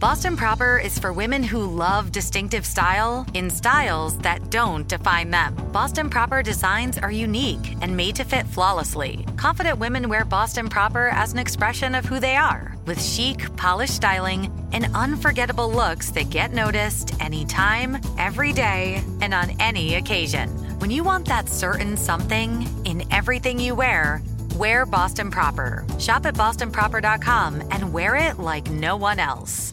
Boston Proper is for women who love distinctive style in styles that don't define them. Boston Proper designs are unique and made to fit flawlessly. Confident women wear Boston Proper as an expression of who they are, with chic, polished styling and unforgettable looks that get noticed anytime, every day, and on any occasion. When you want that certain something in everything you wear, wear Boston Proper. Shop at bostonproper.com and wear it like no one else.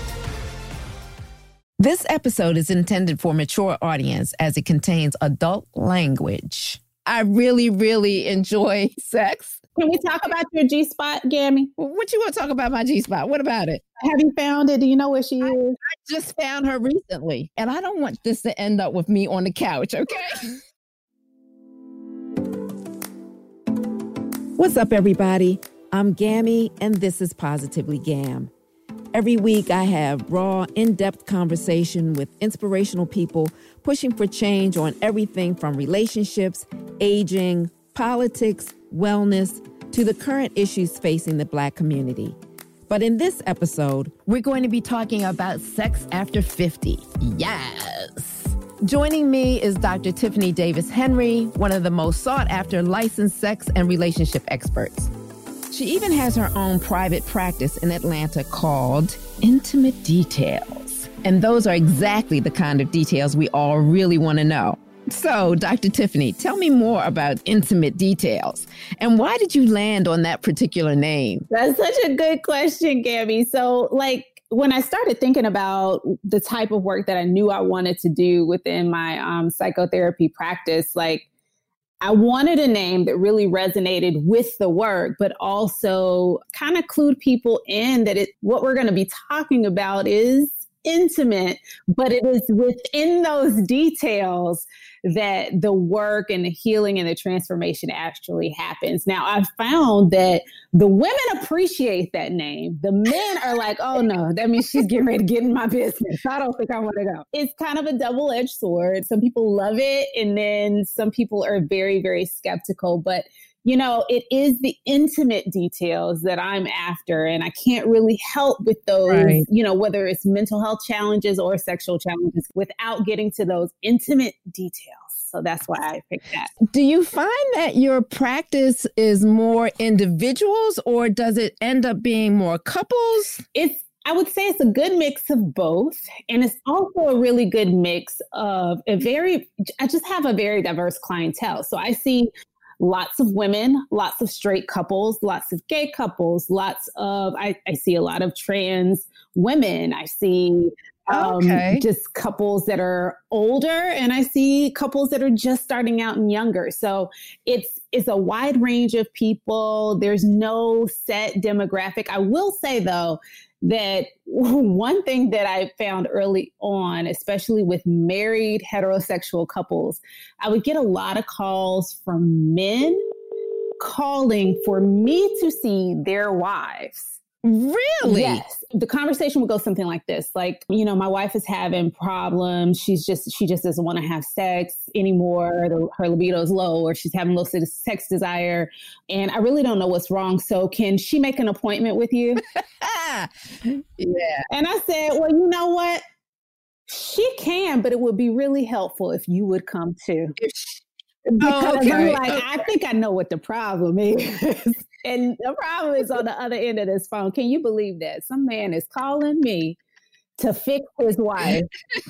This episode is intended for mature audience as it contains adult language. I really, really enjoy sex. Can we talk about your G spot, Gammy? What you want to talk about my G spot? What about it? Have you found it? Do you know where she is? I, I just found her recently, and I don't want this to end up with me on the couch, okay? What's up, everybody? I'm Gammy, and this is Positively Gam. Every week, I have raw, in depth conversation with inspirational people pushing for change on everything from relationships, aging, politics, wellness, to the current issues facing the Black community. But in this episode, we're going to be talking about sex after 50. Yes. Joining me is Dr. Tiffany Davis Henry, one of the most sought after licensed sex and relationship experts. She even has her own private practice in Atlanta called Intimate Details. And those are exactly the kind of details we all really want to know. So, Dr. Tiffany, tell me more about intimate details. And why did you land on that particular name? That's such a good question, Gabby. So, like, when I started thinking about the type of work that I knew I wanted to do within my um, psychotherapy practice, like I wanted a name that really resonated with the work, but also kind of clued people in that it what we're going to be talking about is intimate, but it is within those details that the work and the healing and the transformation actually happens. Now, I've found that the women appreciate that name. The men are like, oh no, that means she's getting ready to get in my business. I don't think I want to go. It's kind of a double edged sword. Some people love it, and then some people are very, very skeptical. But you know, it is the intimate details that I'm after. And I can't really help with those, right. you know, whether it's mental health challenges or sexual challenges without getting to those intimate details. So that's why I picked that. Do you find that your practice is more individuals or does it end up being more couples? It's I would say it's a good mix of both. And it's also a really good mix of a very, I just have a very diverse clientele. So I see lots of women, lots of straight couples, lots of gay couples, lots of, I, I see a lot of trans women. I see um, okay. just couples that are older and I see couples that are just starting out and younger. So it's, it's a wide range of people. There's no set demographic. I will say though, that one thing that I found early on, especially with married heterosexual couples, I would get a lot of calls from men calling for me to see their wives Really? Yes. The conversation would go something like this. Like, you know, my wife is having problems. She's just, she just doesn't want to have sex anymore. The, her libido is low or she's having low sex desire. And I really don't know what's wrong. So can she make an appointment with you? yeah. And I said, well, you know what? She can, but it would be really helpful if you would come too. Oh, Because oh, okay. I'm like, I think I know what the problem is. And the problem is on the other end of this phone. Can you believe that? Some man is calling me to fix his wife.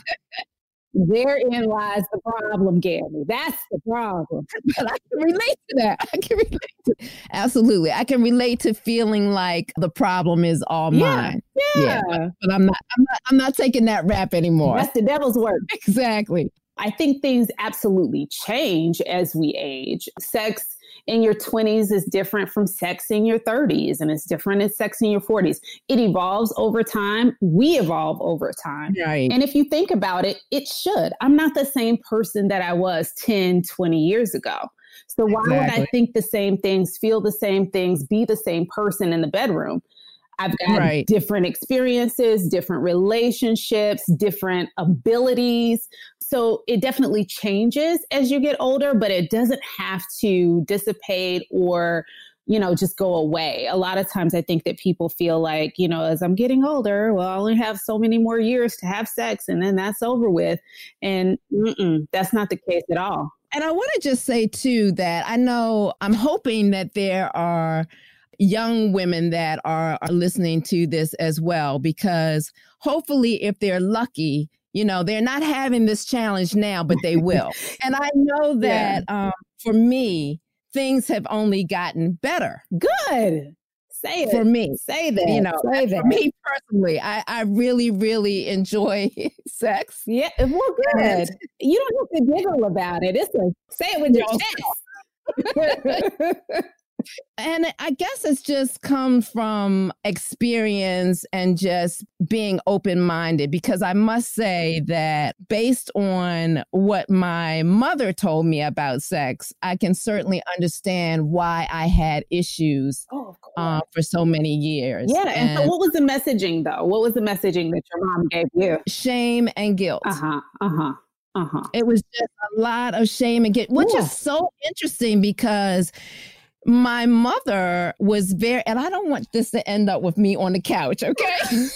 Therein lies the problem, Gabby. That's the problem. but I can relate to that. I can relate to absolutely. I can relate to feeling like the problem is all Yeah, mine. Yeah. but, but I'm not. I'm not. I'm not taking that rap anymore. That's the devil's work. exactly. I think things absolutely change as we age. Sex in your 20s is different from sex in your 30s, and it's different as sex in your 40s. It evolves over time. We evolve over time. Right. And if you think about it, it should. I'm not the same person that I was 10, 20 years ago. So why would I think the same things, feel the same things, be the same person in the bedroom? I've got Right. different experiences, different relationships, different abilities. So it definitely changes as you get older, but it doesn't have to dissipate or you know, just go away. A lot of times I think that people feel like, you know, as I'm getting older, well, I only have so many more years to have sex and then that's over with. And that's not the case at all. And I want to just say too that I know I'm hoping that there are young women that are, are listening to this as well, because hopefully, if they're lucky, you know, they're not having this challenge now, but they will. and I know that um, for me, things have only gotten better Good. Say it. for me. Say that. You know, say for that. me personally, I, I really, really enjoy sex. Yeah, well, good. You don't have to giggle about it. It's a say it with your chest. And I guess it's just come from experience and just being open minded because I must say that based on what my mother told me about sex, I can certainly understand why I had issues oh, uh, for so many years. yeah. And, so, what was the messaging though? What was the messaging that your mom gave you? shame and guilt. Uh huh. Uh huh. Uh huh. It was just a lot of shame and guilt, which is so interesting because my mother was very, and I don't want this to end up with me on the couch, okay?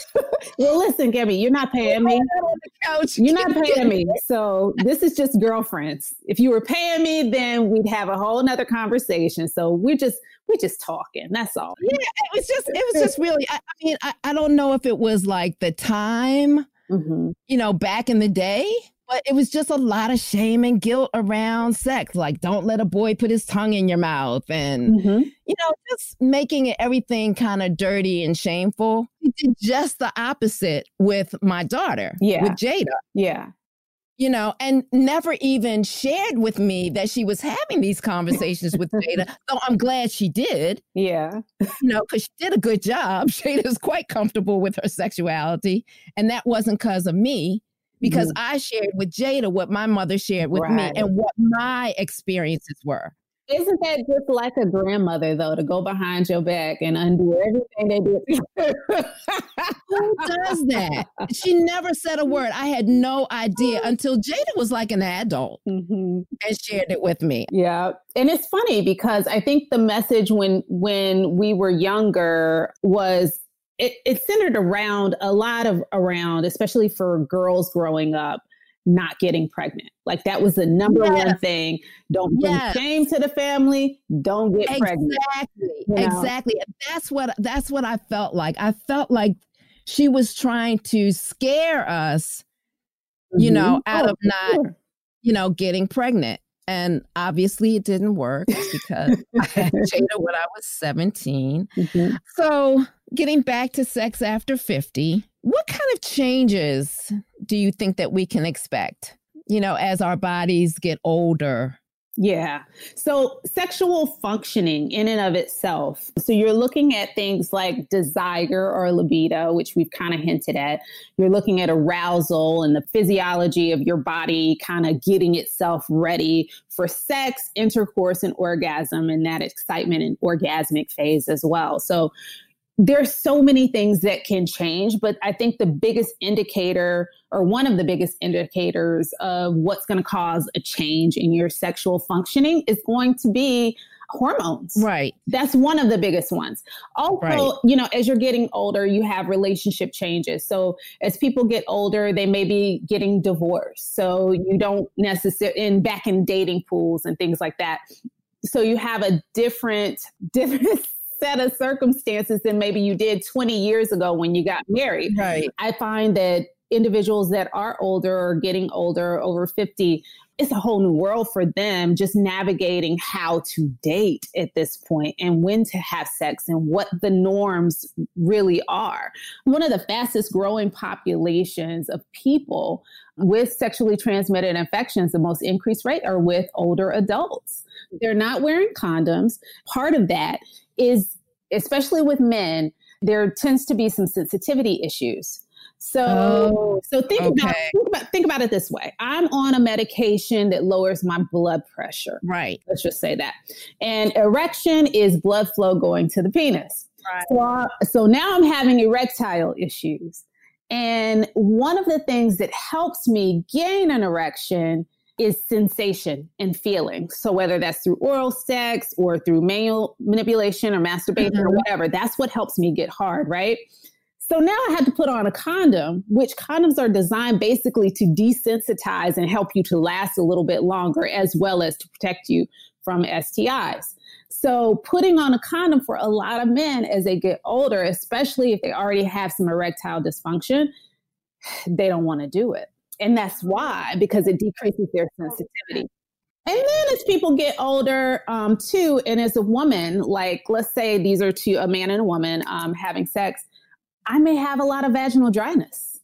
Well, listen, Gabby, you're not paying me. on the couch. You're not paying me. So this is just girlfriends. If you were paying me, then we'd have a whole nother conversation. So we're just we're just talking. That's all. Yeah, it was just, it was just really, I, I mean, I, I don't know if it was like the time, Mhm. you know, back in the day. But it was just a lot of shame and guilt around sex. Like, don't let a boy put his tongue in your mouth. And, Mhm. you know, just making it everything kind of dirty and shameful. Did just the opposite with my daughter, Yeah. with Jada, Yeah. you know, and never even shared with me that she was having these conversations with Jada. Though I'm glad she did, Yeah. you know, because she did a good job. Jada's quite comfortable with her sexuality. And that wasn't because of me, because I shared with Jada what my mother shared with me and what my experiences were. Isn't that just like a grandmother though, to go behind your back and undo everything they did? Who does that? She never said a word. I had no idea until Jada was like an adult hmm and shared it with me. Yeah. And it's funny because I think the message when when we were younger was it, it centered around a lot of around, especially for girls growing up, not getting pregnant. Like that was the number one thing. Don't bring Yes. shame to the family. Don't get pregnant. Exactly. You know? Exactly. That's what that's what I felt like. I felt like she was trying to scare us, you know, Mhm. out Oh, of not, sure. you know, getting pregnant. And obviously it didn't work because I had Jada when I was 17. Mhm. So, getting back to sex after 50, what kind of changes do you think that we can expect, you know, as our bodies get older? Yeah. So sexual functioning in and of itself. So you're looking at things like desire or libido, which we've kind of hinted at. You're looking at arousal and the physiology of your body kind of getting itself ready for sex, intercourse, and orgasm, and that excitement and orgasmic phase as well. So there's so many things that can change, but I think the biggest indicator, or one of the biggest indicators of what's going to cause a change in your sexual functioning, is going to be hormones. Right. That's one of the biggest ones. Also, right. you know, as you're getting older, you have relationship changes. So as people get older, they may be getting divorced. So you don't necessarily in back in dating pools and things like that. So you have a different different set of circumstances than maybe you did 20 years ago when you got married. Right. I find that individuals that are older or getting older over 50 it's a whole new world for them just navigating how to date at this point and when to have sex and what the norms really are. One of the fastest growing populations of people with sexually transmitted infections, the most increased rate are with older adults. They're not wearing condoms. Part of that is, especially with men, there tends to be some sensitivity issues. So, oh, so think okay. about think about think about it this way. I'm on a medication that lowers my blood pressure. Right. Let's just say that. And erection is blood flow going to the penis. Right. So, uh, so now I'm having erectile issues. And one of the things that helps me gain an erection is sensation and feeling. So whether that's through oral sex or through manual manipulation or masturbation mm-hmm. or whatever, that's what helps me get hard, right? So now I had to put on a condom, which condoms are designed basically to desensitize and help you to last a little bit longer, as well as to protect you from STIs. So putting on a condom for a lot of men as they get older, especially if they already have some erectile dysfunction, they don't want to do it. And that's why, because it decreases their sensitivity. And then as people get older, um, too, and as a woman, like let's say these are two, a man and a woman um, having sex, I may have a lot of vaginal dryness.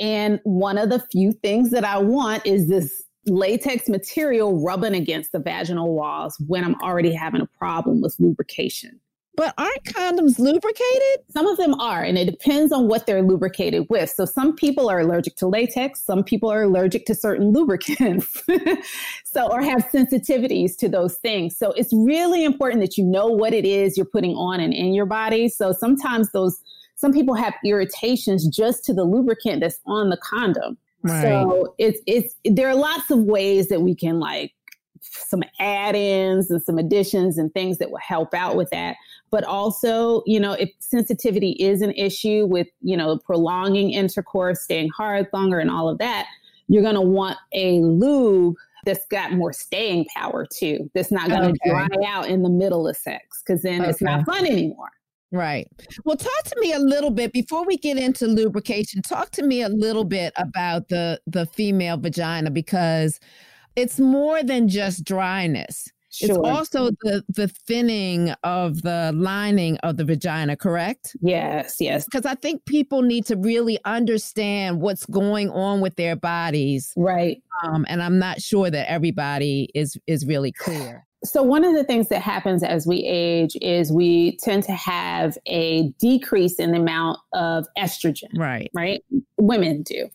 And one of the few things that I want is this latex material rubbing against the vaginal walls when I'm already having a problem with lubrication. But aren't condoms lubricated? Some of them are, and it depends on what they're lubricated with. So some people are allergic to latex, some people are allergic to certain lubricants. so or have sensitivities to those things. So it's really important that you know what it is you're putting on and in your body. So sometimes those some people have irritations just to the lubricant that's on the condom. Right. So it's it's there are lots of ways that we can like some add-ins and some additions and things that will help out with that. But also, you know, if sensitivity is an issue with, you know, prolonging intercourse, staying hard longer and all of that, you're going to want a lube that's got more staying power too. That's not going to okay. dry out in the middle of sex because then okay. it's not fun anymore. Right. Well, talk to me a little bit before we get into lubrication. Talk to me a little bit about the the female vagina because it's more than just dryness. Sure. It's also the the thinning of the lining of the vagina, correct? Yes, yes. Because I think people need to really understand what's going on with their bodies, right? Um, and I'm not sure that everybody is is really clear. So, one of the things that happens as we age is we tend to have a decrease in the amount of estrogen. Right. Right. Women do.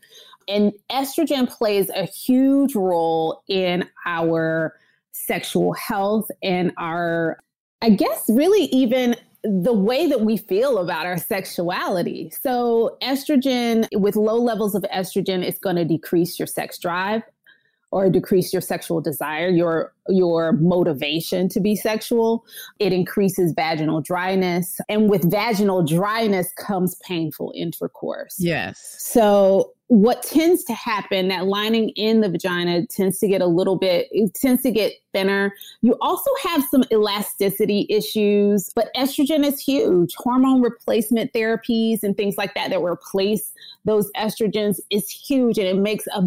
And estrogen plays a huge role in our sexual health and our, I guess, really even the way that we feel about our sexuality. So, estrogen, with low levels of estrogen, is going to decrease your sex drive or decrease your sexual desire, your your motivation to be sexual. It increases vaginal dryness, and with vaginal dryness comes painful intercourse. Yes. So what tends to happen that lining in the vagina tends to get a little bit it tends to get thinner you also have some elasticity issues but estrogen is huge hormone replacement therapies and things like that that replace those estrogens is huge and it makes a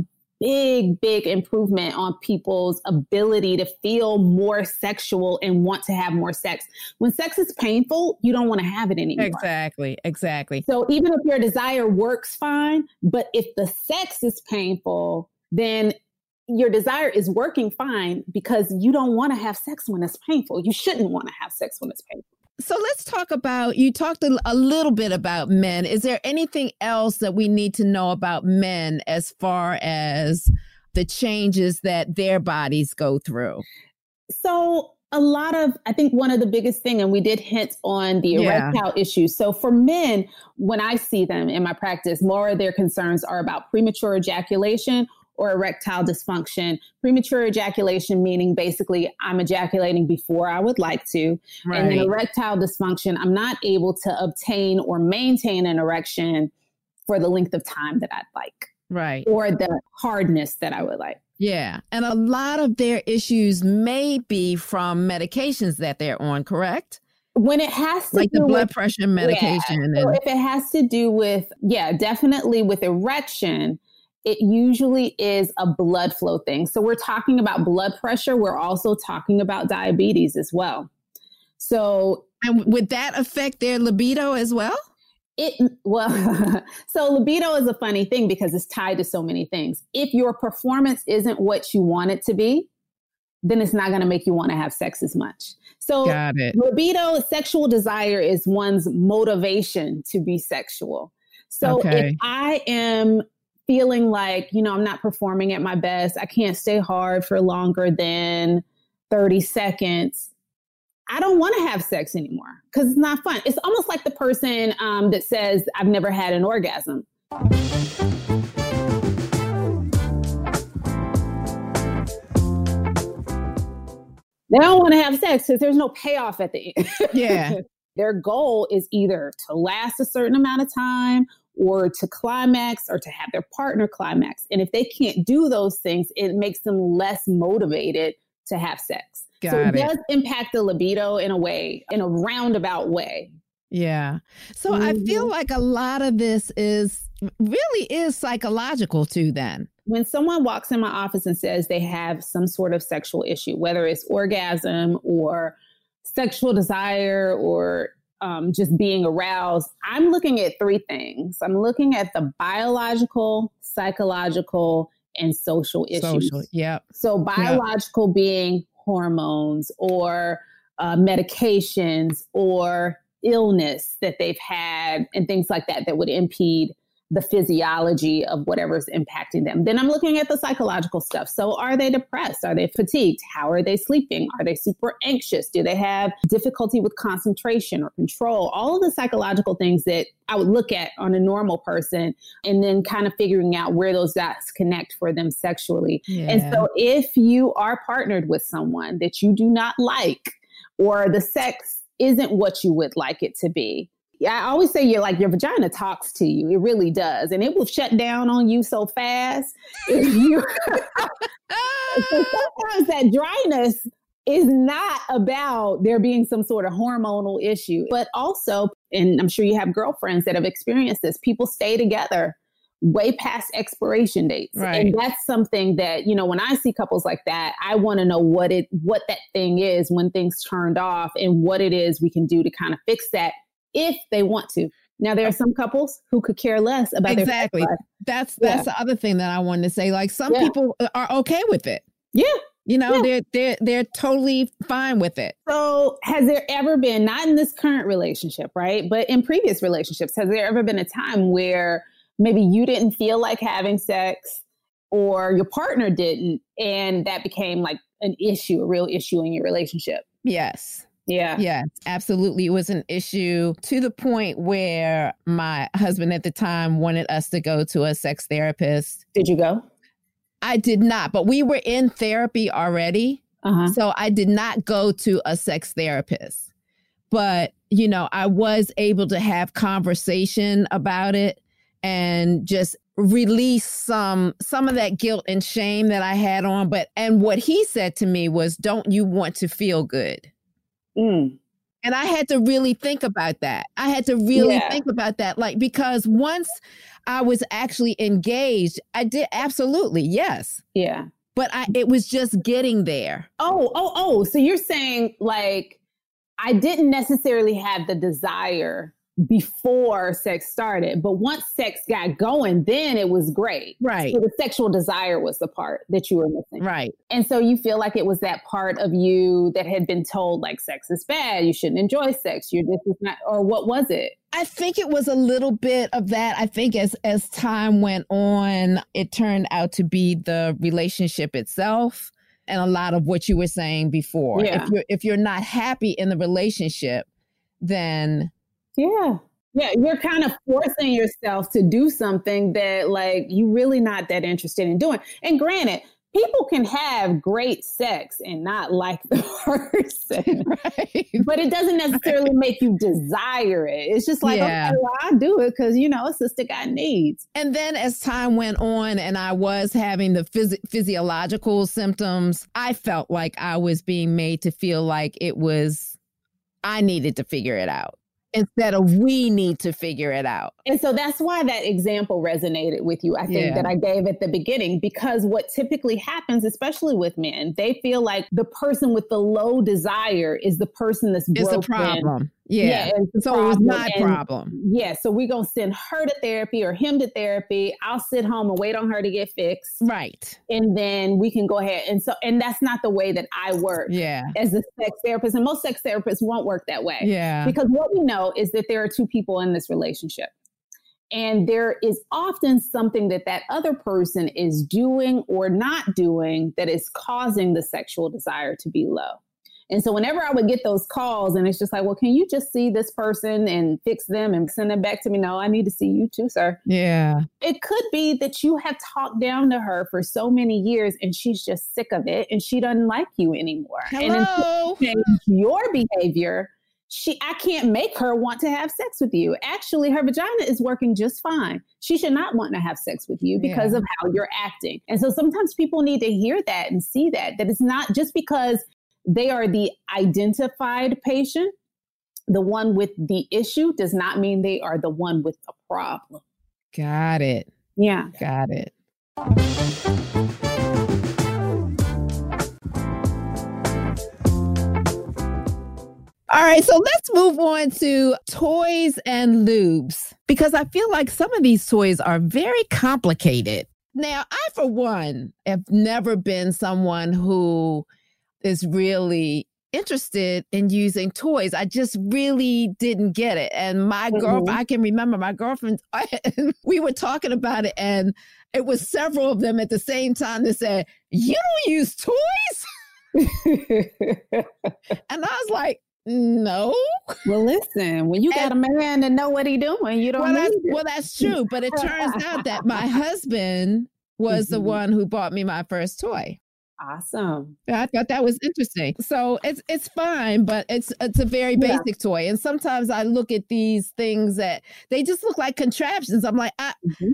big, big improvement on people's ability to feel more sexual and want to have more sex. When sex is painful, you don't want to have it anymore. Exactly, exactly. So even if your desire works fine, but if the sex is painful, then your desire is working fine because you don't want to have sex when it's painful. You shouldn't want to have sex when it's painful. So let's talk about you talked a, a, little bit about men. Is there anything else that we need to know about men as far as the changes that their bodies go through? So a lot of I think one of the biggest thing and we did hint on the erectile yeah. issues. So for men, when I see them in my practice, more of their concerns are about premature ejaculation or erectile dysfunction. Premature ejaculation, meaning basically I'm ejaculating before I would like to. Right. And then erectile dysfunction, I'm not able to obtain or maintain an erection for the length of time that I'd like. Right. Or the hardness that I would like. Yeah. And a lot of their issues may be from medications that they're on, correct? When it has to like the blood with, pressure medication. Yeah. So if it has to do with, yeah, definitely with erection, it usually is a blood flow thing. So we're talking about blood pressure. We're also talking about diabetes as well. So, and would that affect their libido as well? It well, so libido is a funny thing because it's tied to so many things. If your performance isn't what you want it to be, then it's not going to make you want to have sex as much. So Got it. libido, sexual desire is one's motivation to be sexual. So okay. if I am feeling like, you know, I'm not performing at my best, I can't stay hard for longer than 30 seconds, I don't want to have sex anymore because it's not fun. It's almost like the person um, that says, I've never had an orgasm. They don't want to have sex because there's no payoff at the end. Yeah. Their goal is either to last a certain amount of time or to climax or to have their partner climax. And if they can't do those things, it makes them less motivated to have sex. Got so it, it, does impact the libido in a way, in a roundabout way. Yeah. So mm-hmm. I feel like a lot of this is really is psychological too then. When someone walks in my office and says they have some sort of sexual issue, whether it's orgasm or sexual desire or um, just being aroused, I'm looking at three things. I'm looking at the biological, psychological, and social issues. Social, yeah. So biological yep. being hormones or uh, medications or illness that they've had and things like that that would impede the physiology of whatever's impacting them. Then I'm looking at the psychological stuff. So, are they depressed? Are they fatigued? How are they sleeping? Are they super anxious? Do they have difficulty with concentration or control? All of the psychological things that I would look at on a normal person and then kind of figuring out where those dots connect for them sexually. Yeah. And so, if you are partnered with someone that you do not like, or the sex isn't what you would like it to be, I always say you're like your vagina talks to you. It really does. And it will shut down on you so fast. If you so sometimes that dryness is not about there being some sort of hormonal issue, but also, and I'm sure you have girlfriends that have experienced this, people stay together way past expiration dates. Right. And that's something that, you know, when I see couples like that, I want to know what it what that thing is when things turned off and what it is we can do to kind of fix that if they want to. Now there are some couples who could care less about exactly. That's that's yeah. the other thing that I wanted to say. Like some yeah. people uh, are okay with it. Yeah. You know, yeah. they're they're they're totally fine with it. So has there ever been, not in this current relationship, right? But in previous relationships, has there ever been a time where maybe you didn't feel like having sex or your partner didn't, and that became like an issue, a real issue in your relationship? Yes. Yeah. Yeah, absolutely. It was an issue to the point where my husband at the time wanted us to go to a sex therapist. Did you go? I did not, but we were in therapy already. Uh-huh. So I did not go to a sex therapist. But, you know, I was able to have conversation about it and just release some some of that guilt and shame that I had on but and what he said to me was don't you want to feel good Mm. And I had to really think about that. I had to really yeah. think about that. Like, because once I was actually engaged, I did absolutely, yes. Yeah. But I it was just getting there. Oh, oh, oh. So you're saying like I didn't necessarily have the desire before sex started. But once sex got going, then it was great. Right. So the sexual desire was the part that you were missing. Right. And so you feel like it was that part of you that had been told like sex is bad, you shouldn't enjoy sex, you're this is not or what was it? I think it was a little bit of that. I think as as time went on, it turned out to be the relationship itself and a lot of what you were saying before. Yeah. If you're if you're not happy in the relationship, then yeah. Yeah, you're kind of forcing yourself to do something that like you're really not that interested in doing. And granted, people can have great sex and not like the person, right. but it doesn't necessarily right. make you desire it. It's just like, yeah. okay, well, I do it because you know, it's a sister got needs. And then as time went on, and I was having the phys- physiological symptoms, I felt like I was being made to feel like it was I needed to figure it out instead of we need to figure it out. And so that's why that example resonated with you, I think, yeah. that I gave at the beginning, because what typically happens, especially with men, they feel like the person with the low desire is the person that's it's broken. Yeah. yeah so problem. it was my and problem. Yeah. So we're going to send her to therapy or him to therapy. I'll sit home and wait on her to get fixed. Right. And then we can go ahead. And so, and that's not the way that I work. Yeah. As a sex therapist. And most sex therapists won't work that way. Yeah. Because what we know is that there are two people in this relationship. And there is often something that that other person is doing or not doing that is causing the sexual desire to be low. And so whenever I would get those calls and it's just like, well, can you just see this person and fix them and send them back to me? No, I need to see you too, sir. Yeah. It could be that you have talked down to her for so many years and she's just sick of it and she doesn't like you anymore. Hello. And your behavior, she I can't make her want to have sex with you. Actually, her vagina is working just fine. She should not want to have sex with you because yeah. of how you're acting. And so sometimes people need to hear that and see that that it's not just because they are the identified patient. The one with the issue does not mean they are the one with the problem. Got it. Yeah. Got it. All right, so let's move on to toys and lubes because I feel like some of these toys are very complicated. Now, I, for one, have never been someone who is really interested in using toys. I just really didn't get it. And my mm-hmm. girl, I can remember my girlfriend, we were talking about it, and it was several of them at the same time that said, You don't use toys? and I was like, no. Well, listen, when you got and, a man to know what he doing, you don't well, that's, well, that's true. But it turns out that my husband was mm-hmm. the one who bought me my first toy. Awesome. I thought that was interesting. So it's it's fine, but it's it's a very basic yeah. toy. And sometimes I look at these things that they just look like contraptions. I'm like, I, mm-hmm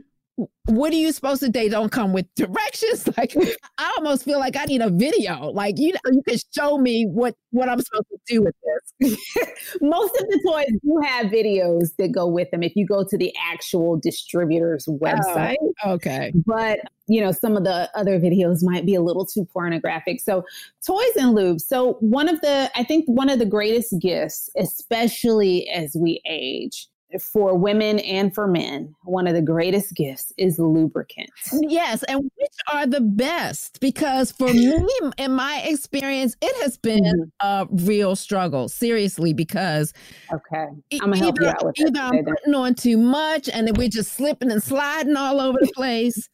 what are you supposed to they don't come with directions? Like i almost feel like i need a video. Like you know you can show me what what i'm supposed to do with this. Most of the toys do have videos that go with them if you go to the actual distributor's oh, website. oh, okay. But you know some of the other videos might be a little too pornographic. So toys and lubes. So one of the i think one of the greatest gifts especially as we age for women and for men, one of the greatest gifts is lubricant. Yes, and which are the best? Because for me, in my experience, it has been mm-hmm. a real struggle. Seriously, because okay, I'm gonna help either, you out with either. I'm putting on too much, and then we're just slipping and sliding all over the place,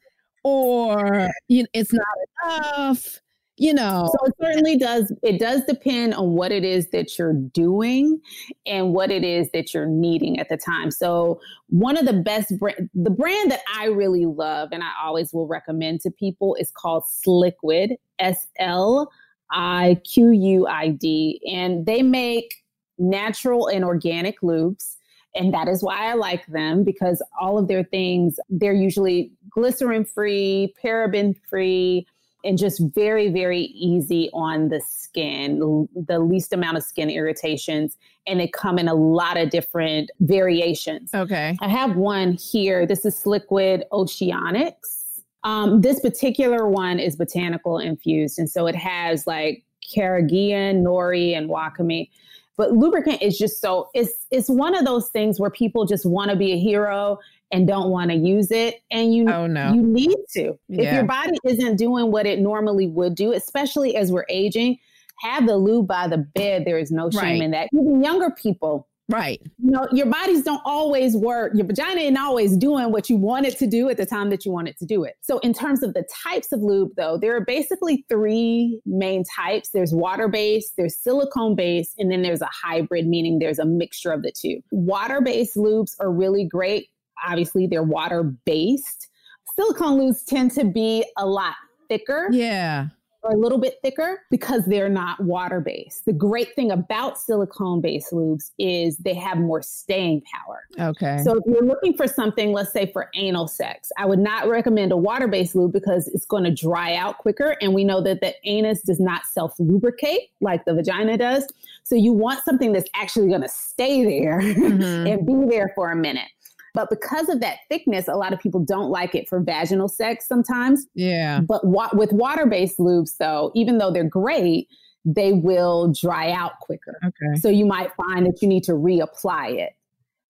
or you know, it's not enough you know so it certainly does it does depend on what it is that you're doing and what it is that you're needing at the time. So one of the best brand the brand that i really love and i always will recommend to people is called sliquid s-l i-q-u-i-d and they make natural and organic lubes and that is why I like them because all of their things, they're usually glycerin free, paraben free, and just very, very easy on the skin, the least amount of skin irritations. And they come in a lot of different variations. Okay. I have one here. This is Sliquid Oceanics. Um, this particular one is botanical infused. And so it has like carrageenan, nori, and wakame. But lubricant is just so it's it's one of those things where people just want to be a hero and don't want to use it and you oh, no. you need to yeah. if your body isn't doing what it normally would do especially as we're aging have the lube by the bed there is no shame right. in that even younger people Right. You know, your bodies don't always work. Your vagina ain't always doing what you want it to do at the time that you want it to do it. So, in terms of the types of lube, though, there are basically three main types there's water based, there's silicone based, and then there's a hybrid, meaning there's a mixture of the two. Water based lubes are really great. Obviously, they're water based. Silicone lubes tend to be a lot thicker. Yeah Or a little bit thicker because they're not water based. The great thing about silicone based lubes is they have more staying power. Okay. So if you're looking for something, let's say for anal sex, I would not recommend a water based lube because it's going to dry out quicker. And we know that the anus does not self lubricate like the vagina does. So you want something that's actually going to stay there mm-hmm. and be there for a minute. But because of that thickness, a lot of people don't like it for vaginal sex sometimes. Yeah. But wa- with water based lubes, though, even though they're great, they will dry out quicker. Okay. So you might find that you need to reapply it.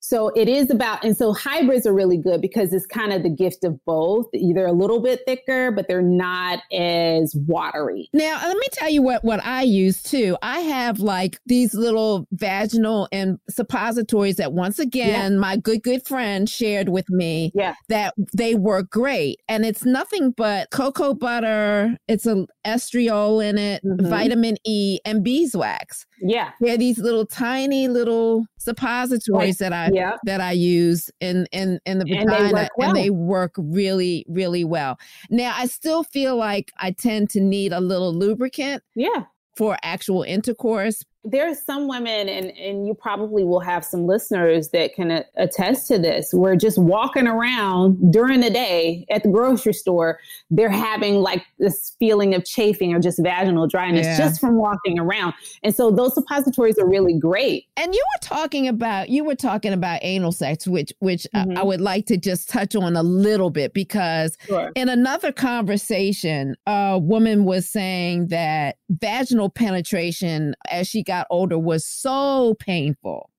So it is about, and so hybrids are really good because it's kind of the gift of both. They're a little bit thicker, but they're not as watery. Now, let me tell you what, what I use too. I have like these little vaginal and suppositories that once again, yeah. my good, good friend shared with me yeah. that they work great. And it's nothing but cocoa butter. It's a estriol in it, mm-hmm. vitamin E and beeswax. Yeah. They're these little tiny little suppositories that I yeah. that I use in in in the vagina, and they, well. and they work really really well. Now I still feel like I tend to need a little lubricant. Yeah. For actual intercourse, there are some women, and, and you probably will have some listeners that can a- attest to this. We're just walking around during the day at the grocery store. They're having like this feeling of chafing or just vaginal dryness yeah. just from walking around. And so those suppositories are really great. And you were talking about you were talking about anal sex, which which mm-hmm. I, I, mm-hmm. would like to just touch on a little bit because sure. in another conversation, a woman was saying that vaginal penetration as she got got older was so painful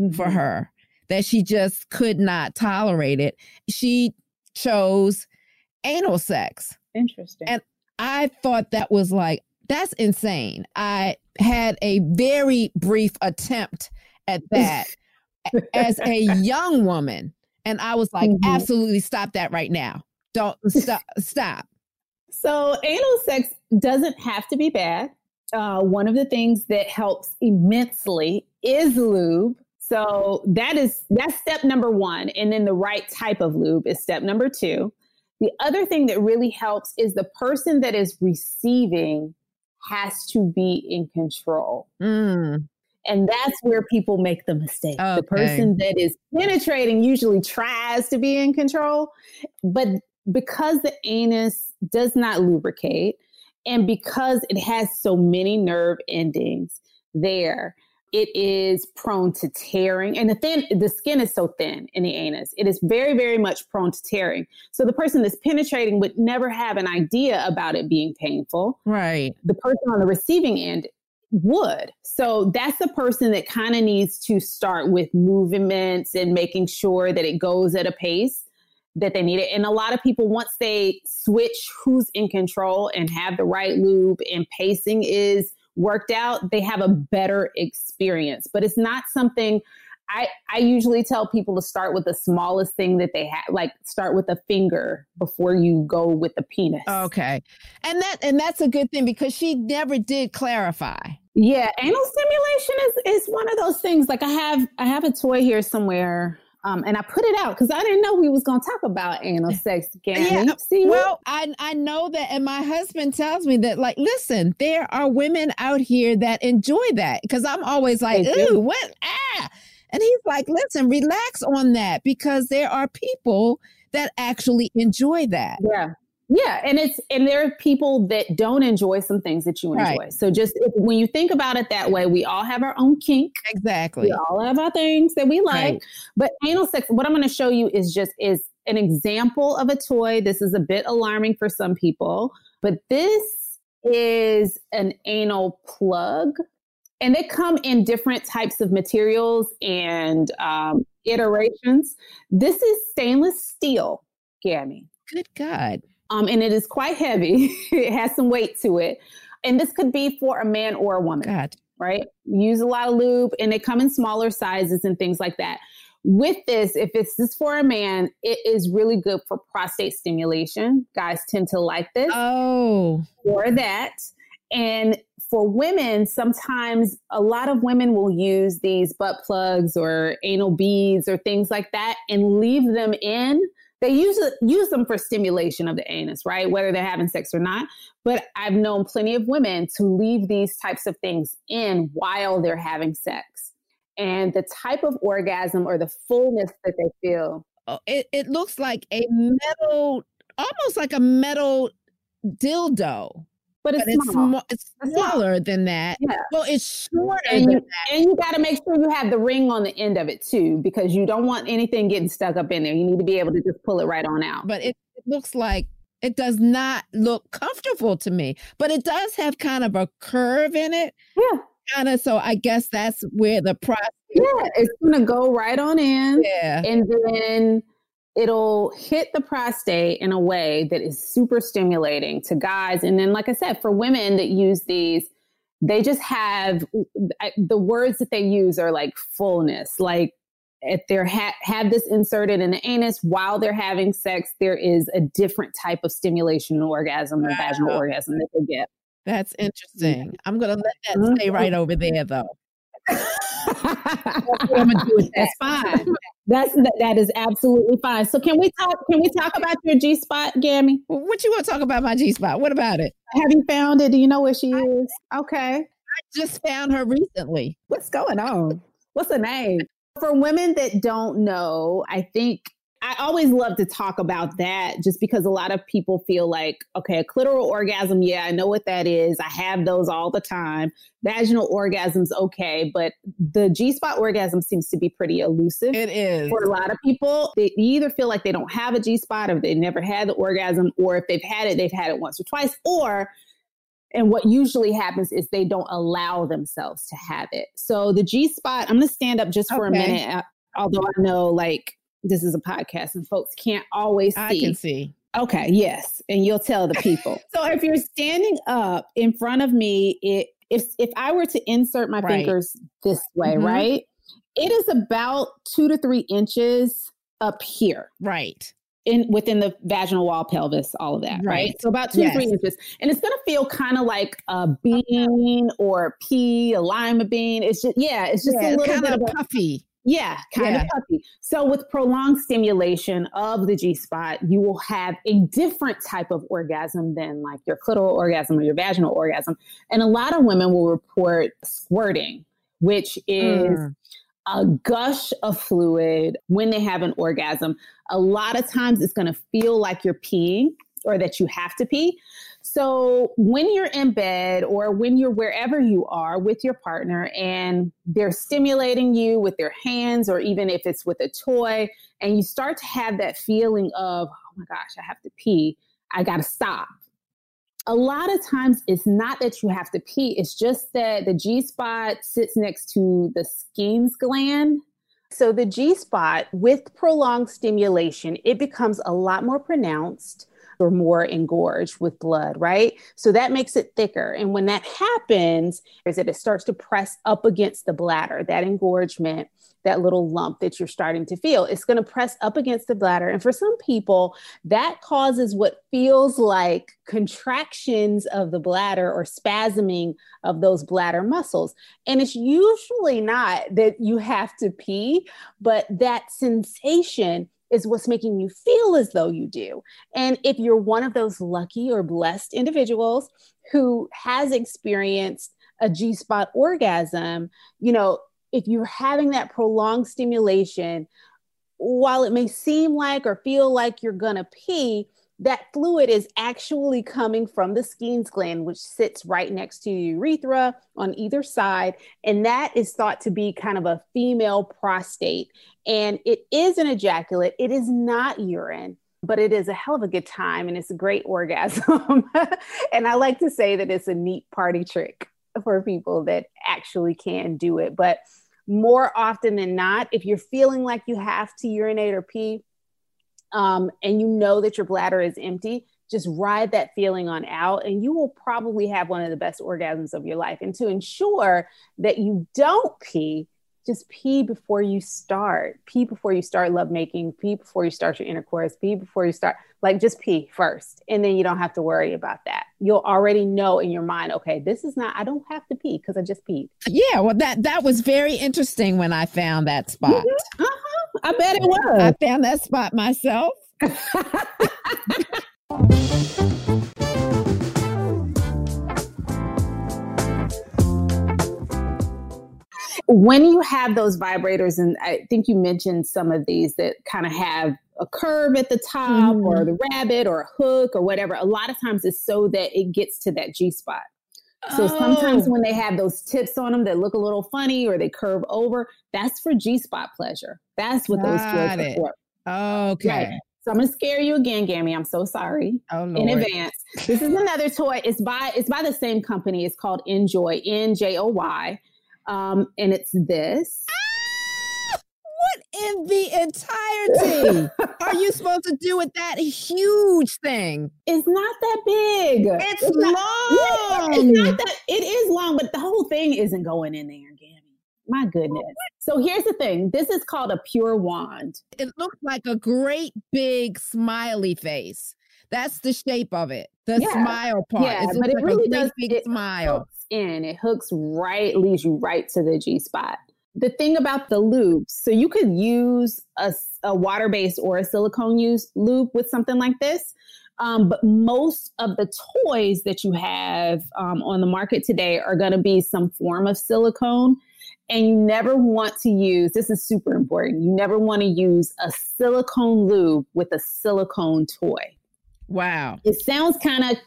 mm-hmm. for her that she just could not tolerate it. She chose anal sex. Interesting. And I thought that was like, that's insane. I had a very brief attempt at that as a young woman. And I was like, mm-hmm. absolutely stop that right now. Don't stop. stop. So, anal sex doesn't have to be bad uh, one of the things that helps immensely is lube. So that is that's step number one, and then the right type of lube is step number two. The other thing that really helps is the person that is receiving has to be in control. Mm. And that's where people make the mistake. Okay. The person that is penetrating usually tries to be in control, but because the anus does not lubricate, and because it has so many nerve endings there, it is prone to tearing. And the thin the skin is so thin in the anus. It is very, very much prone to tearing. So the person that's penetrating would never have an idea about it being painful. Right. The person on the receiving end would. So that's the person that kind of needs to start with movements and making sure that it goes at a pace that they need it. And a lot of people, once they switch who's in control and have the right lube and pacing is worked out, they have a better experience. But it's not something I, I usually tell people to start with the smallest thing that they have, like start with a finger before you go with the penis. Okay. And that and that's a good thing because she never did clarify. Yeah, anal stimulation is is one of those things. Like I have I have a toy here somewhere um, and I put it out because I didn't know we was going to talk about anal sex again. Yeah, See? Well, I I know that, and my husband tells me that, like, listen, there are women out here that enjoy that because I'm always like, ooh, what? Ah, and he's like, listen, relax on that because there are people that actually enjoy that. Yeah. Yeah, and it's and there are people that don't enjoy some things that you enjoy. Right. So just if, when you think about it that way, we all have our own kink. Exactly. We all have our things that we like. Right. But anal sex, what I'm going to show you is just is an example of a toy. This is a bit alarming for some people, but this is an anal plug. And they come in different types of materials and um, iterations. This is stainless steel, Gammy. Good God um, and it is quite heavy. it has some weight to it. And this could be for a man or a woman. God. right? Use a lot of lube and they come in smaller sizes and things like that. With this, if it's this for a man, it is really good for prostate stimulation. Guys tend to like this. Oh. For that. And for women, sometimes a lot of women will use these butt plugs or anal beads or things like that and leave them in they use use them for stimulation of the anus, right? Whether they're having sex or not. But I've known plenty of women to leave these types of things in while they're having sex. And the type of orgasm or the fullness that they feel. Oh, it, it looks like a metal, almost like a metal dildo but it's, but it's, small. it's smaller than that. Yeah. Well, it's shorter and you, And you got to make sure you have the ring on the end of it too, because you don't want anything getting stuck up in there. You need to be able to just pull it right on out. But it, it looks like it does not look comfortable to me, but it does have kind of a curve in it. Yeah. Kind of. So I guess that's where the process. Yeah, it's gonna go right on in. Yeah. And then it'll hit the prostate in a way that is super stimulating to guys. And then, like I said, for women that use these, they just have the words that they use are like fullness, like if they're ha- have this inserted in the anus while they're having sex, there is a different type of stimulation and orgasm wow. vaginal orgasm that they get. That's interesting. I'm gonna let that mm-hmm. stay right over there, though. That's fine. That's that is absolutely fine. So can we talk? Can we talk about your G spot, Gammy? What you want to talk about my G spot? What about it? Have you found it? Do you know where she is? Okay. I just found her recently. What's going on? What's the name? For women that don't know, I think I always love to talk about that just because a lot of people feel like, okay, a clitoral orgasm, yeah, I know what that is. I have those all the time. Vaginal orgasm's okay, but the G spot orgasm seems to be pretty elusive. It is. For a lot of people, they either feel like they don't have a G spot or they never had the orgasm, or if they've had it, they've had it once or twice, or and what usually happens is they don't allow themselves to have it. So the G spot, I'm going to stand up just for okay. a minute, uh, although I know like this is a podcast and folks can't always see. I can see. Okay, yes, and you'll tell the people. so if you're standing up in front of me, it if if I were to insert my right. fingers this way, mm-hmm. right? It is about two to three inches up here. Right. In within the vaginal wall, pelvis, all of that, right? right? So about two yes. to three inches. And it's gonna feel kind of like a bean or a pea, a lima bean. It's just yeah, it's just yeah, a little bit of puffy. Yeah, kind yeah. of puffy. So with prolonged stimulation of the G spot, you will have a different type of orgasm than like your clitoral orgasm or your vaginal orgasm. And a lot of women will report squirting, which is mm. a gush of fluid when they have an orgasm. A lot of times it's going to feel like you're peeing or that you have to pee. So when you're in bed or when you're wherever you are with your partner and they're stimulating you with their hands or even if it's with a toy and you start to have that feeling of, oh my gosh, I have to pee, I got to stop. A lot of times it's not that you have to pee, it's just that the G spot sits next to the Skene's gland. So the G spot with prolonged stimulation, it becomes a lot more pronounced or more engorged with blood, right? So that makes it thicker. And when that happens, is that it starts to press up against the bladder, that engorgement, that little lump that you're starting to feel. It's going to press up against the bladder. And for some people, that causes what feels like contractions of the bladder or spasming of those bladder muscles. And it's usually not that you have to pee, but that sensation is what's making you feel as though you do. And if you're one of those lucky or blessed individuals who has experienced a G spot orgasm, you know, if you're having that prolonged stimulation, while it may seem like or feel like you're gonna pee, that fluid is actually coming from the Skene's gland, which sits right next to urethra on either side. And that is thought to be kind of a female prostate. And it is an ejaculate, it is not urine. But it is a hell of a good time and it's a great orgasm. and I like to say that it's a neat party trick for people that actually can do it. But more often than not, if you're feeling like you have to urinate or pee, um, and you know that your bladder is empty, just ride that feeling on out and you will probably have one of the best orgasms of your life and to ensure that you don't pee just pee before you start. Pee before you start lovemaking. Pee before you start your intercourse. Pee before you start. Like just pee first, and then you don't have to worry about that. You'll already know in your mind, okay, this is not. I don't have to pee because I just peed. Yeah, well, that that was very interesting when I found that spot. Mm-hmm. Uh-huh. I bet it was. I found that spot myself. when you have those vibrators, and I think you mentioned some of these that kind of have a curve at the top mm-hmm. or the rabbit or a hook or whatever, a lot of times it's so that it gets to that G spot. So oh. sometimes when they have those tips on them that look a little funny or they curve over, that's for G spot pleasure. That's what those toys are for. Okay. Right. So I'm gonna scare you again, Gammy. I'm so sorry oh, in advance. This is another toy. It's by it's by the same company. It's called Njoy N J O Y. Um, and it's this. In the entirety are you supposed to do with that huge thing? It's not that big. It's, it's long. Not, it's not that. It is long, but the whole thing isn't going in there, Gammy. My goodness. So here's the thing. This is called a pure wand. It looks like a great big smiley face. That's the shape of it. The yeah. smile part. Yeah, but it like really does big it smile. In. It hooks right, leads you right to the G spot. The thing about the lubes, so you could use a, a water-based or a silicone use lube with something like this. Um, but most of the toys that you have um, on the market today are going to be some form of silicone. And you never want to use, this is super important, you never want to use a silicone lube with a silicone toy. Wow. It sounds kind of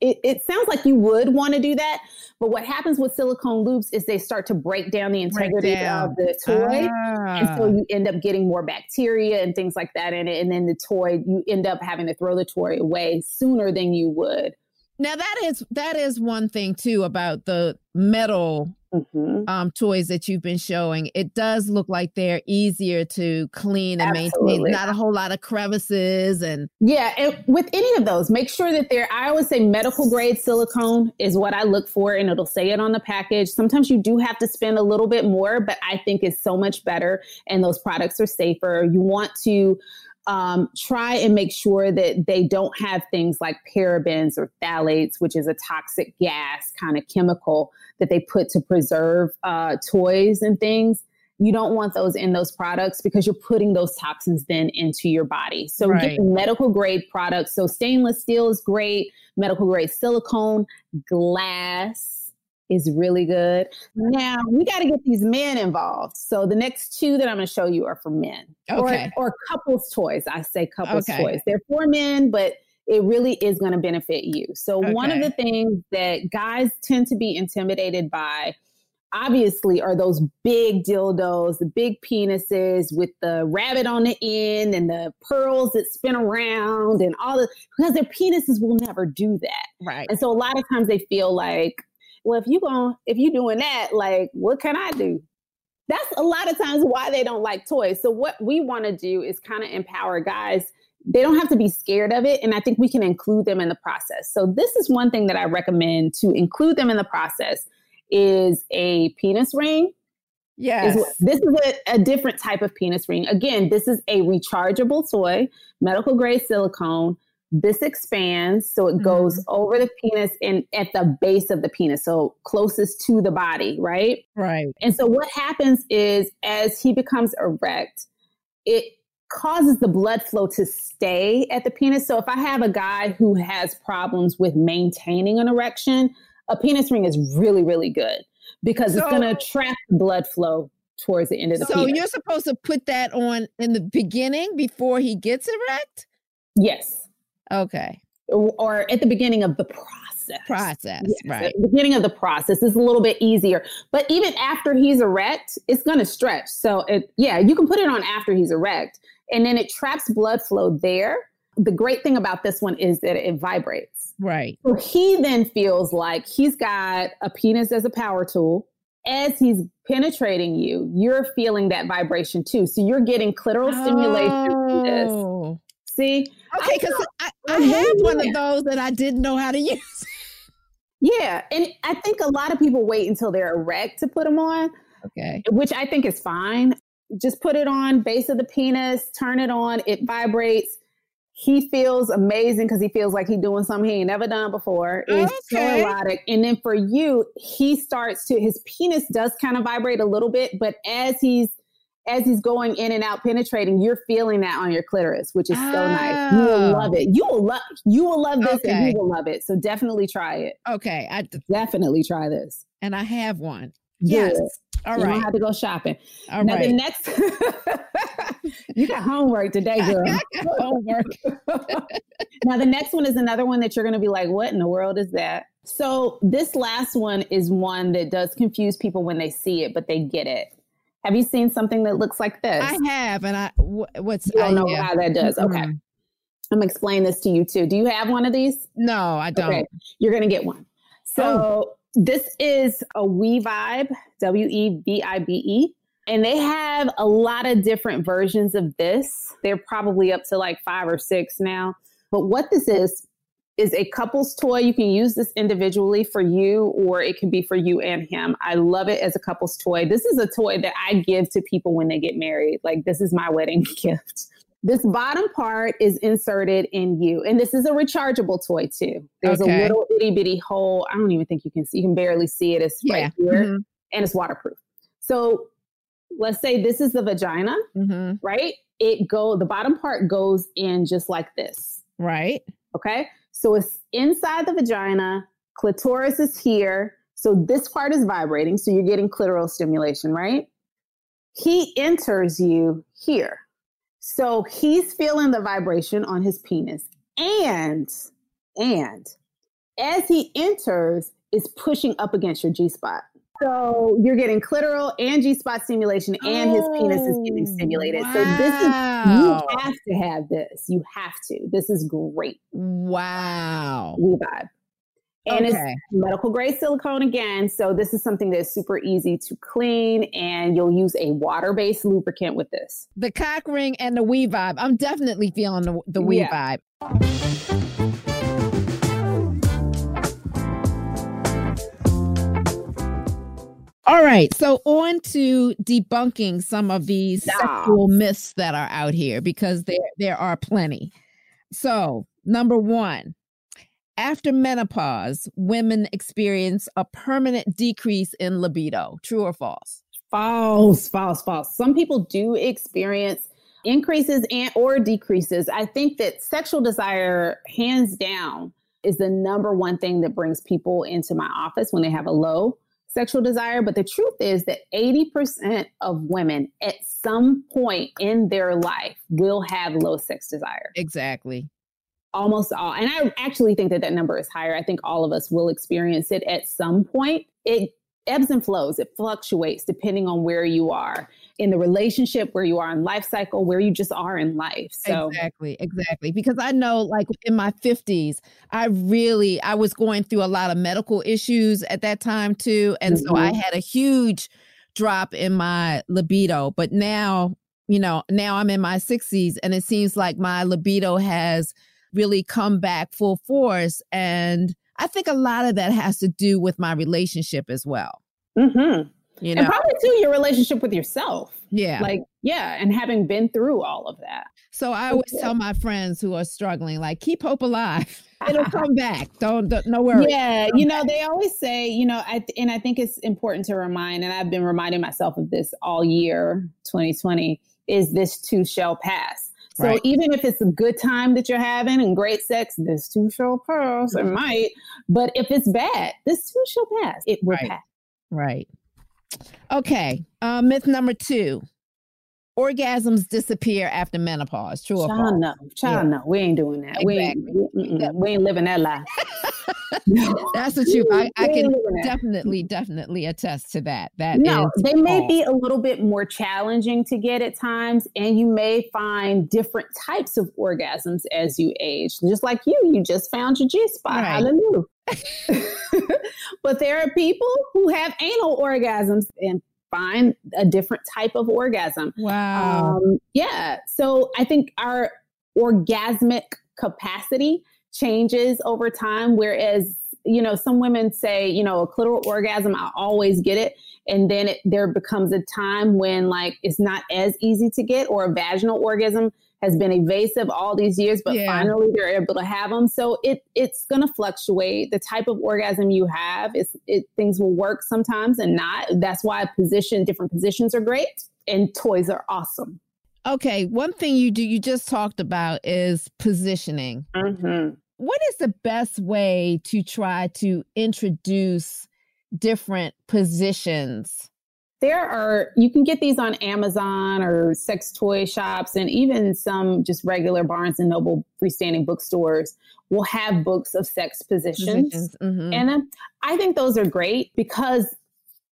it, it, sounds like you would want to do that, but what happens with silicone lubes is they start to break down the integrity down. of the toy, ah. and so ah. you end up getting more bacteria and things like that in it, and then the toy you end up having to throw the toy away sooner than you would. Now that is that is one thing too about the metal mm-hmm. um, toys that you've been showing, it does look like they're easier to clean and Absolutely. maintain. Not a whole lot of crevices and yeah. And with any of those, make sure that they're. I always say medical grade silicone is what I look for, and it'll say it on the package. Sometimes you do have to spend a little bit more, but I think it's so much better, and those products are safer. You want to um, try and make sure that they don't have things like parabens or phthalates, which is a toxic gas kind of chemical that they put to preserve uh, toys and things. You don't want those in those products because you're putting those toxins then into your body. So right. get medical grade products. So stainless steel is great, medical grade silicone, glass is really good. Mm-hmm. Now we got to get these men involved. So the next two that I'm going to show you are for men, okay, or, or couples toys. I say couples okay. toys. They're for men, but it really is going to benefit you. So okay. one of the things that guys tend to be intimidated by. Obviously, are those big dildos, the big penises with the rabbit on the end and the pearls that spin around and all the because their penises will never do that. Right. And so a lot of times they feel like well, if you going if you doing that, like, what can I do? That's a lot of times why they don't like toys. So what we want to do is kind of empower guys. They don't have to be scared of it, and I think we can include them in the process. So this is one thing that I recommend to include them in the process is a penis ring. Yes. Is, this is a, a, different type of penis ring. Again, this is a rechargeable toy, medical grade silicone this expands so it goes mm-hmm. over the penis and at the base of the penis so closest to the body right? Right. And so what happens is as he becomes erect it causes the blood flow to stay at the penis. So if i have a guy who has problems with maintaining an erection a penis ring is really really good because so, it's going to attract blood flow towards the end of the so penis. you're supposed to put that on in the beginning before he gets erect? Yes Okay. Or at the beginning of the process. Process, yes, right. Beginning of the process is a little bit easier. But even after he's erect, it's going to stretch. So, it, yeah, you can put it on after he's erect and then it traps blood flow there. The great thing about this one is that it vibrates. Right. So he then feels like he's got a penis as a power tool. As he's penetrating you, you're feeling that vibration too. So you're getting clitoral stimulation. Oh. See? Okay, because I, I, I have one of those that I didn't know how to use. Yeah, and I think a lot of people wait until they're erect to put them on. Okay. Which I think is fine. Just put it on base of the penis, turn it on, it vibrates. He feels amazing because he feels like he's doing something he ain't never done before. It's okay. so erotic. And then for you, he starts to his penis does kind of vibrate a little bit, but as he's as he's going in and out penetrating, you're feeling that on your clitoris, which is oh. so nice. You will oh. love it. You will love you will love this okay. and you will love it. So definitely try it. Okay. I definitely try this. And I have one. Yes. All right. You don't have to go shopping. All now right. the next you got homework today, girl. homework. now the next one is another one that you're gonna be like, what in the world is that? So this last one is one that does confuse people when they see it, but they get it. Have you seen something that looks like this? I have, and I what's you don't I, know yeah. how that does. Okay, mm-hmm. I'm gonna this to you too. Do you have one of these? No, I don't. Okay. You're gonna get one. So oh. this is a We Vibe, W E V I B E. And they have a lot of different versions of this. They're probably up to like five or six now. But what this is, is a couple's toy. You can use this individually for you, or it can be for you and him. I love it as a couple's toy. This is a toy that I give to people when they get married. Like, this is my wedding gift. This bottom part is inserted in you, and this is a rechargeable toy too. There's okay. a little itty bitty hole. I don't even think you can see. You can barely see it. It's yeah. right here, mm-hmm. and it's waterproof. So, let's say this is the vagina, mm-hmm. right? It go the bottom part goes in just like this, right? Okay. So it's inside the vagina, clitoris is here. So this part is vibrating. So you're getting clitoral stimulation, right? He enters you here. So he's feeling the vibration on his penis. And, and as he enters, is pushing up against your G spot. So you're getting clitoral and G spot stimulation, and his penis is getting oh, stimulated. Wow. So this is you have to have this. You have to. This is great. Wow. We vibe. And okay. it's medical grade silicone again. So this is something that's super easy to clean, and you'll use a water based lubricant with this. The cock ring and the We Vibe. I'm definitely feeling the, the We yeah. Vibe. All right. So on to debunking some of these sexual myths that are out here because there there are plenty. So, number 1, after menopause, women experience a permanent decrease in libido. True or false? False, false, false. Some people do experience increases and or decreases. I think that sexual desire hands down is the number one thing that brings people into my office when they have a low sexual desire. But the truth is that 80% of women at some point in their life will have low sex desire. Exactly. Almost all. And I actually think that that number is higher. I think all of us will experience it at some point. It ebbs and flows, it fluctuates depending on where you are in the relationship, where you are in life cycle, where you just are in life. So exactly, exactly. Because I know like in my 50s, I really I was going through a lot of medical issues at that time too. And mm-hmm. so I mm-hmm. had a huge drop in my libido. But now, you know, now I'm in my 60s and it seems like my libido has really come back full force. And I think a lot of that has to do with my relationship as well. Mm-hmm. You know? And probably too your relationship with yourself. Yeah. Like, yeah, and having been through all of that. So I always tell my friends who are struggling, like, keep hope alive. It'll come back. Don't, don't no worries. Yeah, you know, they always say, you know, I and I think it's important to remind, and I've been reminding myself of this all year, 2020, is this too shall pass. So right. even if it's a good time that you're having and great sex, this too shall pass. It mm-hmm. might, but if it's bad, this too shall pass. It will right. pass. Right. Okay. Uh, myth number two orgasms disappear after menopause. True or false? No, child, yeah. no. We ain't doing that. Exactly. We, ain't, we ain't living that life. That's the truth. I, I can definitely, definitely attest to that. That no, they false. may be a little bit more challenging to get at times, and you may find different types of orgasms as you age. Just like you, you just found your G spot. Right. Hallelujah. but there are people who have anal orgasms and find a different type of orgasm. Wow. Um, yeah. So I think our orgasmic capacity changes over time. Whereas, you know, some women say, you know, a clitoral orgasm, I always get it. And then it, there becomes a time when like it's not as easy to get, or a vaginal orgasm has been evasive all these years, but yeah. finally they're able to have them. So it it's going to fluctuate. The type of orgasm you have is it things will work sometimes and not. That's why position different positions are great and toys are awesome. Okay, one thing you do you just talked about is positioning. Mm-hmm. What is the best way to try to introduce different positions there are you can get these on amazon or sex toy shops and even some just regular barnes and noble freestanding bookstores will have books of sex positions, positions. Mm-hmm. and um, i think those are great because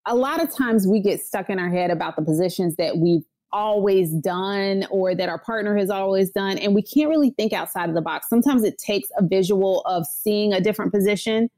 a lot of times we get stuck in our head about the positions that we've always done or that our partner has always done and we can't really think outside of the box sometimes it takes a visual of seeing a different position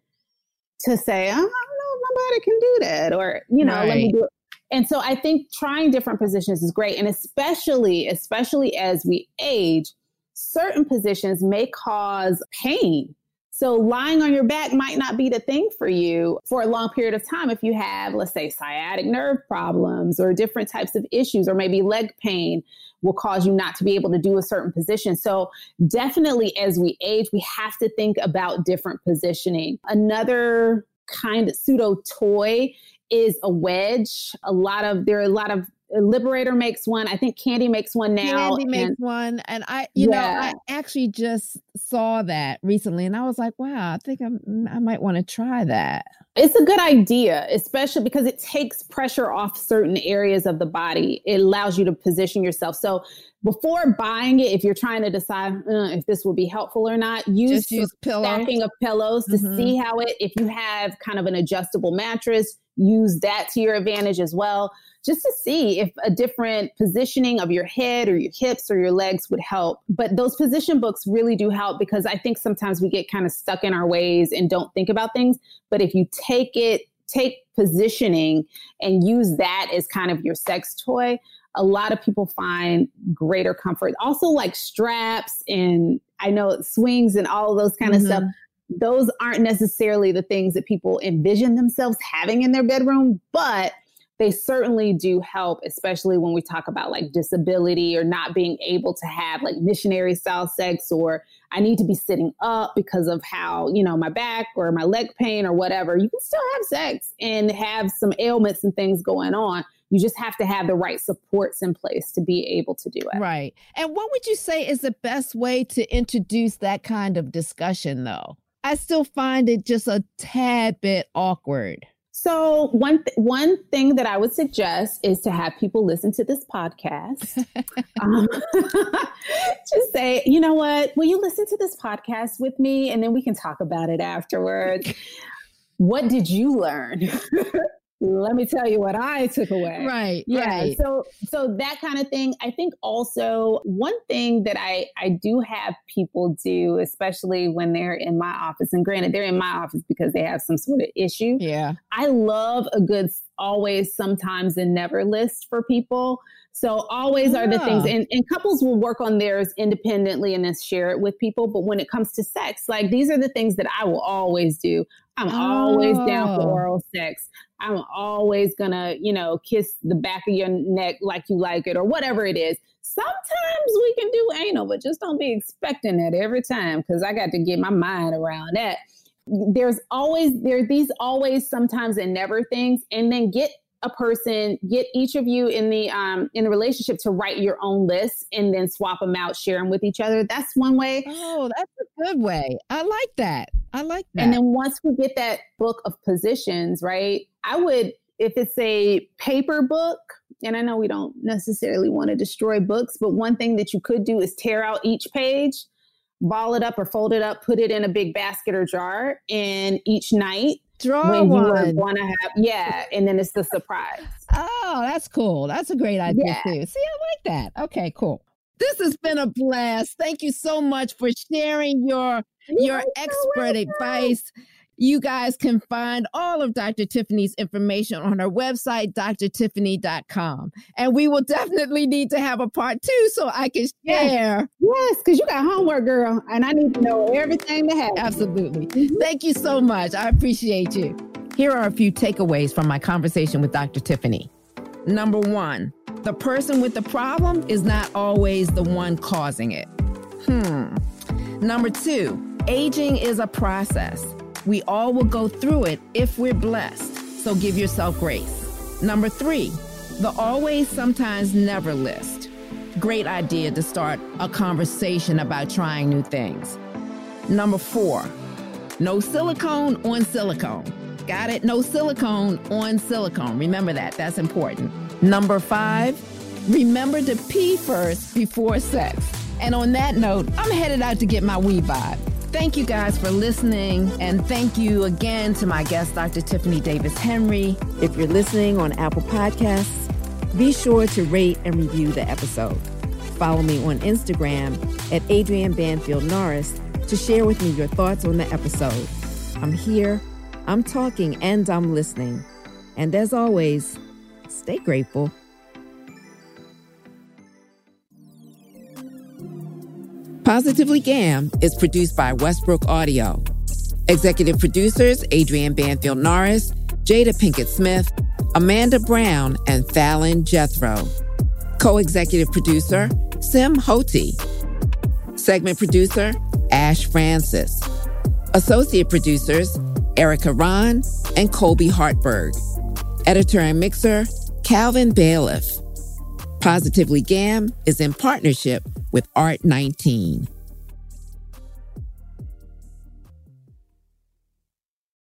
to say oh, i don't know if my body can do that or you know right. let me do it and so I think trying different positions is great. And especially, especially as we age, certain positions may cause pain. So lying on your back might not be the thing for you for a long period of time if you have, let's say, sciatic nerve problems or different types of issues, or maybe leg pain will cause you not to be able to do a certain position. So definitely as we age, we have to think about different positioning. Another kind of pseudo toy is a wedge. A lot of there are a lot of uh, Liberator makes one. I think Candy makes one now. Candy makes one, and I, you yeah. know, I actually just saw that recently, and I was like, wow, I think I'm, I might want to try that. It's a good idea, especially because it takes pressure off certain areas of the body. It allows you to position yourself. So before buying it, if you're trying to decide uh, if this will be helpful or not, use, use stacking of pillows to mm-hmm. see how it. If you have kind of an adjustable mattress use that to your advantage as well, just to see if a different positioning of your head or your hips or your legs would help. But those position books really do help because I think sometimes we get kind of stuck in our ways and don't think about things. But if you take it, take positioning and use that as kind of your sex toy, a lot of people find greater comfort. Also, like straps and I know swings and all of those kind mm-hmm. of stuff those aren't necessarily the things that people envision themselves having in their bedroom, but they certainly do help, especially when we talk about like disability or not being able to have like missionary style sex, or I need to be sitting up because of how, you know, my back or my leg pain or whatever. You can still have sex and have some ailments and things going on. You just have to have the right supports in place to be able to do it. Right. And what would you say is the best way to introduce that kind of discussion, though? I still find it just a tad bit awkward. So one th- one thing that I would suggest is to have people listen to this podcast. um, just say, you know what? Will you listen to this podcast with me, and then we can talk about it afterwards. what did you learn? Let me tell you what I took away. Right. Yeah. Right. So so that kind of thing. I think also one thing that I I do have people do, especially when they're in my office, and granted they're in my office because they have some sort of issue. Yeah. I love a good always, sometimes, and never list for people. So always yeah. are the things, and, and couples will work on theirs independently and then share it with people. But when it comes to sex, like these are the things that I will always do. I'm oh. always down for oh. oral sex. I'm always gonna, you know, kiss the back of your neck like you like it or whatever it is. Sometimes we can do anal, but just don't be expecting that every time because I got to get my mind around that. There's always there are these always sometimes and never things, and then get a person, get each of you in the um, in the relationship to write your own list and then swap them out, share them with each other. That's one way. Oh, that's a good way. I like that. I like that. And then once we get that book of positions, right? I would, if it's a paper book, and I know we don't necessarily want to destroy books, but one thing that you could do is tear out each page, ball it up or fold it up, put it in a big basket or jar, and each night draw when one. you want to have, yeah, and then it's the surprise. Oh, that's cool. That's a great idea yeah. too. See, I like that. Okay, cool. This has been a blast. Thank you so much for sharing your your expert advice You guys can find all of Dr. Tiffany's information on her website, drtiffany.com. And we will definitely need to have a part two so I can share. Yes, because you got homework, girl, and I need to know everything that happens. Absolutely. Mm-hmm. Thank you so much. I appreciate you. Here are a few takeaways from my conversation with Dr. Tiffany. Number one, the person with the problem is not always the one causing it. Hmm. Number two, aging is a process. We all will go through it if we're blessed. So give yourself grace. Number three, the always, sometimes, never list. Great idea to start a conversation about trying new things. Number four, no silicone on silicone. Got it? No silicone on silicone. Remember that. That's important. Number five, remember to pee first before sex. And on that note, I'm headed out to get my We Vibe. Thank you guys for listening. And thank you again to my guest, Dr. Tiffany Davis Henry. If you're listening on Apple Podcasts, be sure to rate and review the episode. Follow me on Instagram at Adrienne Banfield Norris to share with me your thoughts on the episode. I'm here, I'm talking, and I'm listening. And as always, stay grateful. Positively Gam is produced by Westbrook Audio. Executive producers Adrienne Banfield Norris, Jada Pinkett Smith, Amanda Brown, and Fallon Jethro. Co executive producer Sim Hoti. Segment producer Ash Francis. Associate producers Erica Ron and Colby Hartberg. Editor and mixer Calvin Bailiff. Positively Gam is in partnership with Art 19.